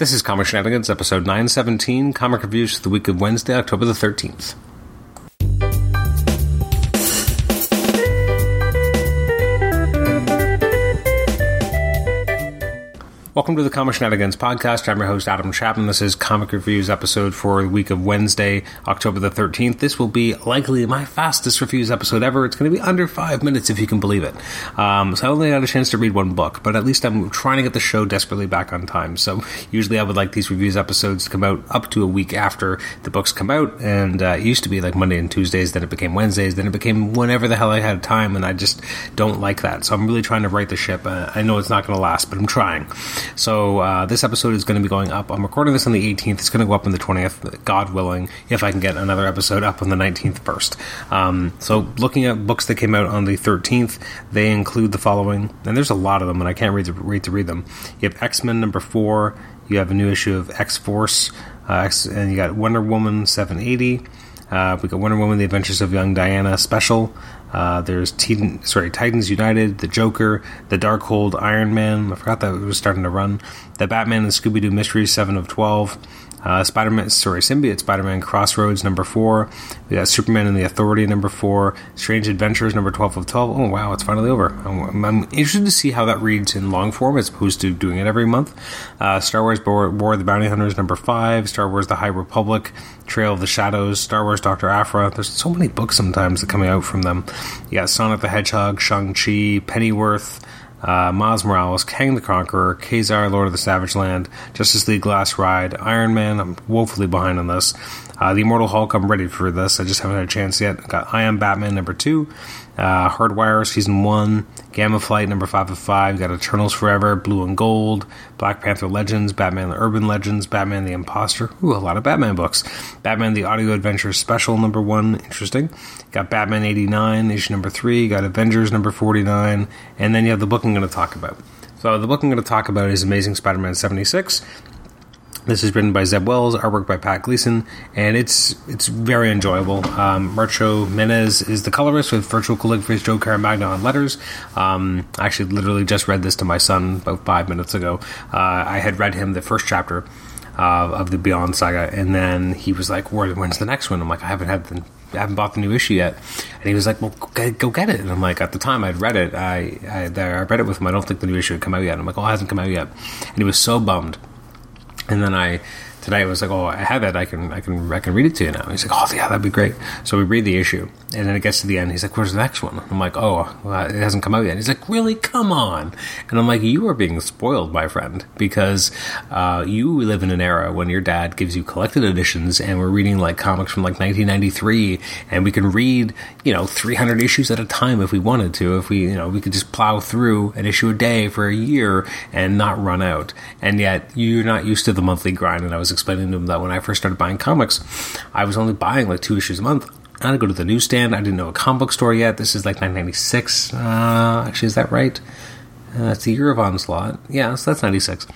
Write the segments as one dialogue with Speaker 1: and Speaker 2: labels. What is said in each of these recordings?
Speaker 1: This is Comic Shenanigans, episode 917, comic reviews for the week of Wednesday, October the 13th. Welcome to the Comic Shenanigans podcast. I'm your host, Adam Chapman. This is Comic Reviews episode for the week of Wednesday, October the 13th. This will be likely my fastest reviews episode ever. It's going to be under five minutes, if you can believe it. Um, so I only had a chance to read one book, but at least I'm trying to get the show desperately back on time. So usually I would like these reviews episodes to come out up to a week after the books come out. And uh, it used to be like Monday and Tuesdays, then it became Wednesdays, then it became whenever the hell I had time. And I just don't like that. So I'm really trying to right the ship. Uh, I know it's not going to last, but I'm trying. So uh, this episode is going to be going up. I'm recording this on the 18th. It's going to go up on the 20th, God willing, if I can get another episode up on the 19th first. Um, so looking at books that came out on the 13th, they include the following, and there's a lot of them, and I can't read to read to read them. You have X Men number four. You have a new issue of X Force, uh, and you got Wonder Woman 780. Uh, we got Wonder Woman: The Adventures of Young Diana special. Uh, there's sorry, Titans United, The Joker, The Darkhold, Iron Man. I forgot that it was starting to run. The Batman and Scooby Doo Mysteries, 7 of 12. Uh, Spider Man, sorry, Symbiote Spider Man Crossroads, number four. We got Superman and the Authority, number four. Strange Adventures, number 12 of 12. Oh, wow, it's finally over. I'm, I'm interested to see how that reads in long form as opposed to doing it every month. Uh, Star Wars War, War of the Bounty Hunters, number five. Star Wars The High Republic, Trail of the Shadows, Star Wars Dr. Aphra. There's so many books sometimes that coming out from them. You got Sonic the Hedgehog, Shang-Chi, Pennyworth uh, Miles Morales, Kang the Conqueror, Ka-Zar, Lord of the Savage Land, Justice League Last Ride, Iron Man. I'm woefully behind on this. Uh, the Immortal Hulk. I'm ready for this. I just haven't had a chance yet. Got I Am Batman number two, uh, Hardware season one, Gamma Flight number five of five. Got Eternals Forever, Blue and Gold, Black Panther Legends, Batman the Urban Legends, Batman the Imposter. Ooh, a lot of Batman books. Batman the Audio Adventure Special number one. Interesting. Got Batman 89, issue number three. Got Avengers number 49. And then you have the book I'm going to talk about. So the book I'm going to talk about is Amazing Spider-Man 76. This is written by Zeb Wells, artwork by Pat Gleason, and it's it's very enjoyable. Um, Marco Menyz is the colorist with virtual calligraphy Joe Caramagna on letters. Um, I actually literally just read this to my son about five minutes ago. Uh, I had read him the first chapter uh, of the Beyond Saga, and then he was like, "When's the next one?" I'm like, "I haven't had the I haven't bought the new issue yet. And he was like, well, go get it. And I'm like, at the time I'd read it, I, I, I read it with him. I don't think the new issue had come out yet. I'm like, oh, it hasn't come out yet. And he was so bummed. And then I today I was like, oh, I have it. I can, I can, I can read it to you now. He's like, oh, yeah, that'd be great. So we read the issue, and then it gets to the end. He's like, where's the next one? I'm like, oh, well, it hasn't come out yet. He's like, really? Come on. And I'm like, you are being spoiled, my friend, because uh, you live in an era when your dad gives you collected editions, and we're reading like comics from like 1993, and we can read, you know, 300 issues at a time if we wanted to. If we, you know, we could just plow through an issue a day for a year and not run out. And yet, you're not used to the monthly grind, and I was explaining to him that when I first started buying comics, I was only buying like two issues a month. I had to go to the newsstand. I didn't know a comic book store yet. This is like 1996. Uh, actually, is that right? Uh, the year of onslaught. Yeah, so that's 96.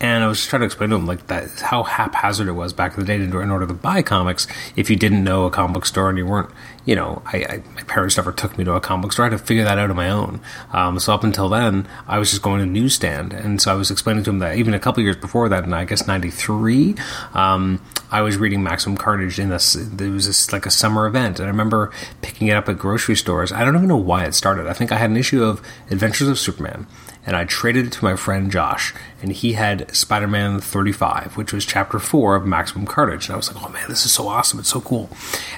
Speaker 1: And I was just trying to explain to him like that how haphazard it was back in the day in order to buy comics. If you didn't know a comic book store and you weren't, you know, I, I my parents never took me to a comic book store. I had to figure that out on my own. Um, so up until then, I was just going to newsstand, and so I was explaining to him that even a couple years before that, in I guess '93, um, I was reading Maximum Carnage in this. There was this like a summer event, and I remember picking it up at grocery stores. I don't even know why it started. I think I had an issue of Adventures of Superman and I traded it to my friend Josh, and he had Spider Man 35, which was chapter 4 of Maximum Carnage. And I was like, oh man, this is so awesome. It's so cool.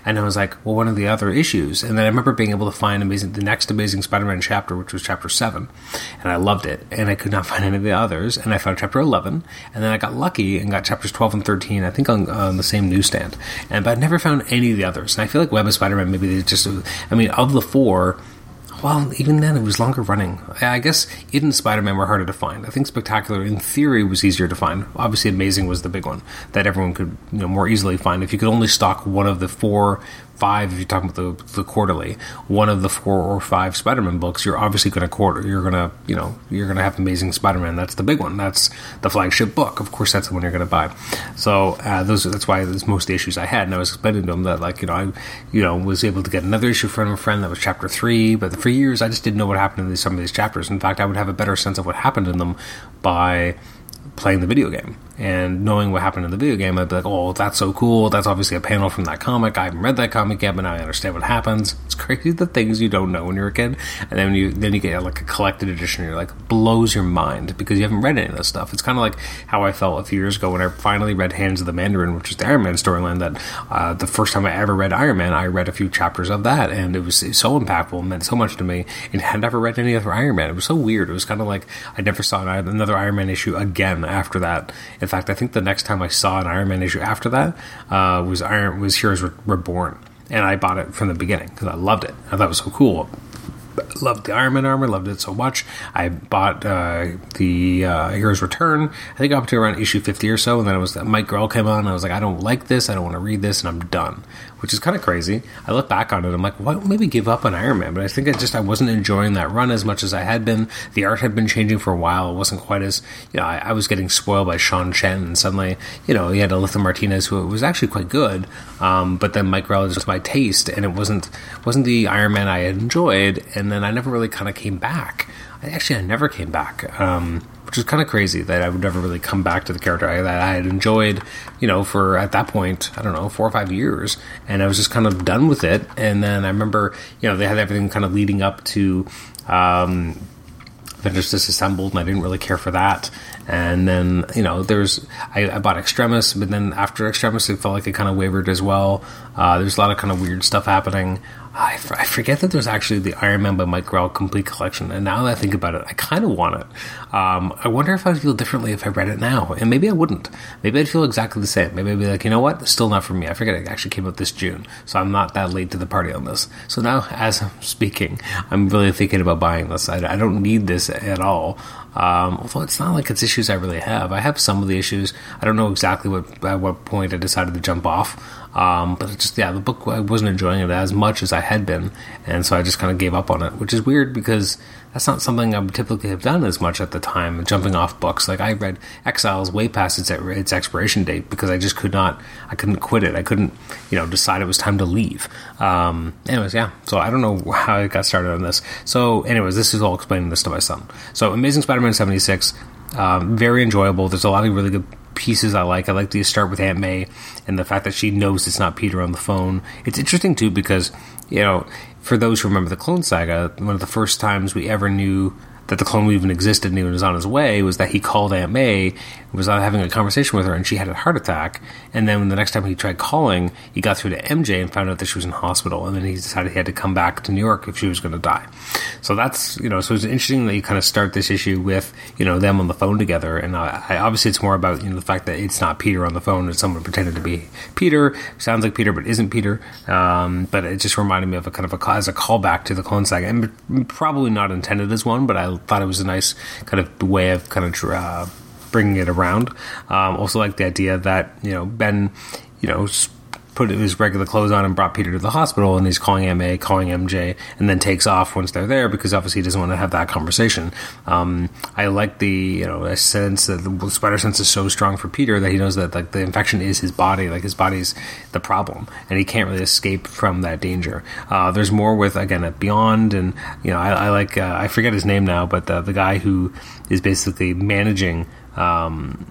Speaker 1: And I was like, well, one of the other issues. And then I remember being able to find amazing the next Amazing Spider Man chapter, which was chapter 7. And I loved it. And I could not find any of the others. And I found chapter 11. And then I got lucky and got chapters 12 and 13, I think on, on the same newsstand. And But I never found any of the others. And I feel like Web of Spider Man, maybe they just, I mean, of the four, well, even then, it was longer running. I guess It and Spider Man were harder to find. I think Spectacular, in theory, was easier to find. Obviously, Amazing was the big one that everyone could you know, more easily find. If you could only stock one of the four five, if you're talking about the, the quarterly, one of the four or five Spider-Man books, you're obviously going to quarter. You're going to, you know, you're going to have Amazing Spider-Man. That's the big one. That's the flagship book. Of course, that's the one you're going to buy. So uh, those, that's why most the issues I had, and I was explaining to him that, like, you know, I, you know, was able to get another issue from a friend that was chapter three, but for years I just didn't know what happened in some of these chapters. In fact, I would have a better sense of what happened in them by playing the video game and knowing what happened in the video game, I'd be like, oh, that's so cool. That's obviously a panel from that comic. I haven't read that comic yet, but now I understand what happens. It's crazy the things you don't know when you're a kid, and then you then you get like a collected edition, and you're like blows your mind because you haven't read any of this stuff. It's kind of like how I felt a few years ago when I finally read Hands of the Mandarin, which is the Iron Man storyline. That uh, the first time I ever read Iron Man, I read a few chapters of that, and it was so impactful, meant so much to me. And had never read any other Iron Man. It was so weird. It was kind of like I never saw another Iron Man issue again after that. In fact, I think the next time I saw an Iron Man issue after that uh, was Iron was Heroes Reborn, and I bought it from the beginning because I loved it. I thought it was so cool loved the Iron Man armor, loved it so much. I bought uh, the uh, Heroes Return. I think up to around issue fifty or so, and then it was that Mike Grell came on. I was like, I don't like this. I don't want to read this, and I'm done. Which is kind of crazy. I look back on it, I'm like, why maybe give up on Iron Man? But I think I just I wasn't enjoying that run as much as I had been. The art had been changing for a while. It wasn't quite as you know. I, I was getting spoiled by Sean Chen, and suddenly you know he had Alitha Martinez, who was actually quite good. Um, but then Mike Grell just my taste, and it wasn't wasn't the Iron Man I had enjoyed. And then I never really kind of came back. I actually I never came back, um, which is kind of crazy that I would never really come back to the character I, that I had enjoyed, you know, for at that point I don't know four or five years, and I was just kind of done with it. And then I remember, you know, they had everything kind of leading up to. Um, Avengers Disassembled, and I didn't really care for that. And then, you know, there's I, I bought Extremis, but then after Extremis, it felt like it kind of wavered as well. Uh, there's a lot of kind of weird stuff happening. I, f- I forget that there's actually the Iron Man by Mike Grell complete collection, and now that I think about it, I kind of want it. Um, I wonder if I'd feel differently if I read it now, and maybe I wouldn't. Maybe I'd feel exactly the same. Maybe I'd be like, you know what, it's still not for me. I forget it actually came out this June, so I'm not that late to the party on this. So now, as I'm speaking, I'm really thinking about buying this. I, I don't need this at all. Um, although it's not like it's issues I really have. I have some of the issues. I don't know exactly what at what point I decided to jump off. Um, but just yeah, the book I wasn't enjoying it as much as I had been, and so I just kind of gave up on it, which is weird because that's not something I would typically have done as much at the time. Jumping off books, like I read Exiles way past its its expiration date because I just could not, I couldn't quit it. I couldn't, you know, decide it was time to leave. Um, anyways, yeah. So I don't know how I got started on this. So, anyways, this is all explaining this to my son. So, Amazing Spider-Man seventy six. Um, very enjoyable. There's a lot of really good pieces I like. I like to start with Aunt May and the fact that she knows it's not Peter on the phone. It's interesting too because you know, for those who remember the Clone Saga, one of the first times we ever knew that the clone even existed and he was on his way was that he called Aunt May, was having a conversation with her, and she had a heart attack. And then the next time he tried calling, he got through to MJ and found out that she was in hospital. And then he decided he had to come back to New York if she was going to die. So that's you know, so it's interesting that you kind of start this issue with you know them on the phone together. And I, obviously it's more about you know the fact that it's not Peter on the phone; it's someone pretending to be Peter, sounds like Peter but isn't Peter. Um, but it just reminded me of a kind of a as a callback to the Clone Saga, and probably not intended as one, but I thought it was a nice kind of way of kind of uh, bringing it around. Um, also, like the idea that you know Ben, you know put his regular clothes on and brought Peter to the hospital, and he's calling MA, calling MJ, and then takes off once they're there because obviously he doesn't want to have that conversation. Um, I like the you know sense that the spider sense is so strong for Peter that he knows that like the infection is his body, like his body's the problem, and he can't really escape from that danger. Uh, there's more with again at Beyond, and you know I, I like uh, I forget his name now, but the, the guy who is basically managing. Um,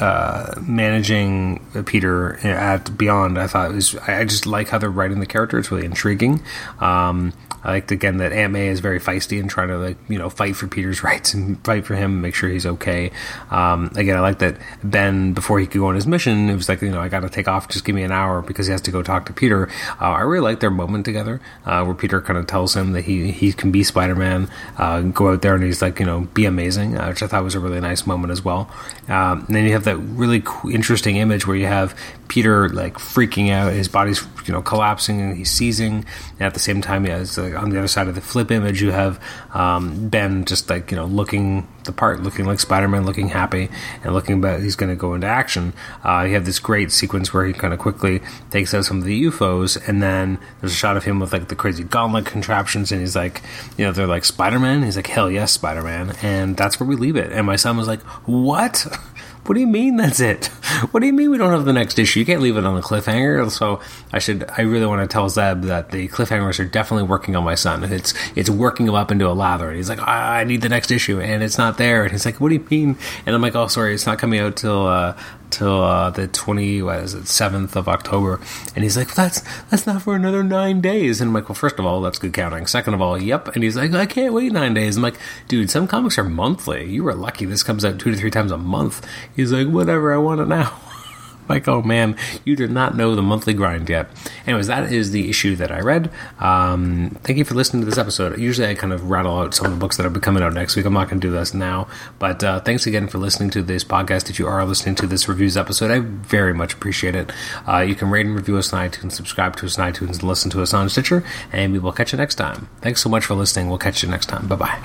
Speaker 1: uh, managing Peter at Beyond, I thought was I just like how they're writing the character. It's really intriguing. Um, I liked again that Aunt May is very feisty and trying to like you know fight for Peter's rights and fight for him, make sure he's okay. Um, again, I like that Ben before he could go on his mission, it was like you know I got to take off, just give me an hour because he has to go talk to Peter. Uh, I really like their moment together uh, where Peter kind of tells him that he he can be Spider Man, uh, go out there and he's like you know be amazing, uh, which I thought was a really nice moment as well. Um, and then you have that really interesting image where you have Peter like freaking out, his body's you know collapsing and he's seizing, and at the same time, he has like on the other side of the flip image, you have um, Ben just like you know looking the part, looking like Spider Man, looking happy, and looking about he's going to go into action. Uh, you have this great sequence where he kind of quickly takes out some of the UFOs, and then there's a shot of him with like the crazy gauntlet contraptions, and he's like, you know, they're like Spider Man. He's like, hell yes, Spider Man, and that's where we leave it. And my son was like, what? what do you mean that's it? what do you mean we don't have the next issue? You can't leave it on a cliffhanger. So I should. I really want to tell Zeb that the cliffhangers are definitely working on my son. It's it's working him up into a lather. And he's like, I need the next issue, and it's not there. And he's like, What do you mean? And I'm like, Oh, sorry, it's not coming out till uh, till uh, the twenty what is it seventh of October. And he's like, That's that's not for another nine days. And I'm like, Well, first of all, that's good counting. Second of all, yep. And he's like, I can't wait nine days. I'm like, Dude, some comics are monthly. You were lucky. This comes out two to three times a month. He's like, Whatever, I want it now. like, oh man, you did not know the monthly grind yet. Anyways, that is the issue that I read. Um, thank you for listening to this episode. Usually I kind of rattle out some of the books that be coming out next week. I'm not going to do this now, but uh, thanks again for listening to this podcast. If you are listening to this reviews episode, I very much appreciate it. Uh, you can rate and review us on iTunes, subscribe to us on iTunes, and listen to us on Stitcher, and we will catch you next time. Thanks so much for listening. We'll catch you next time. Bye bye.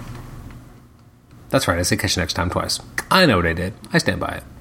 Speaker 1: That's right, I said catch you next time twice. I know what I did. I stand by it.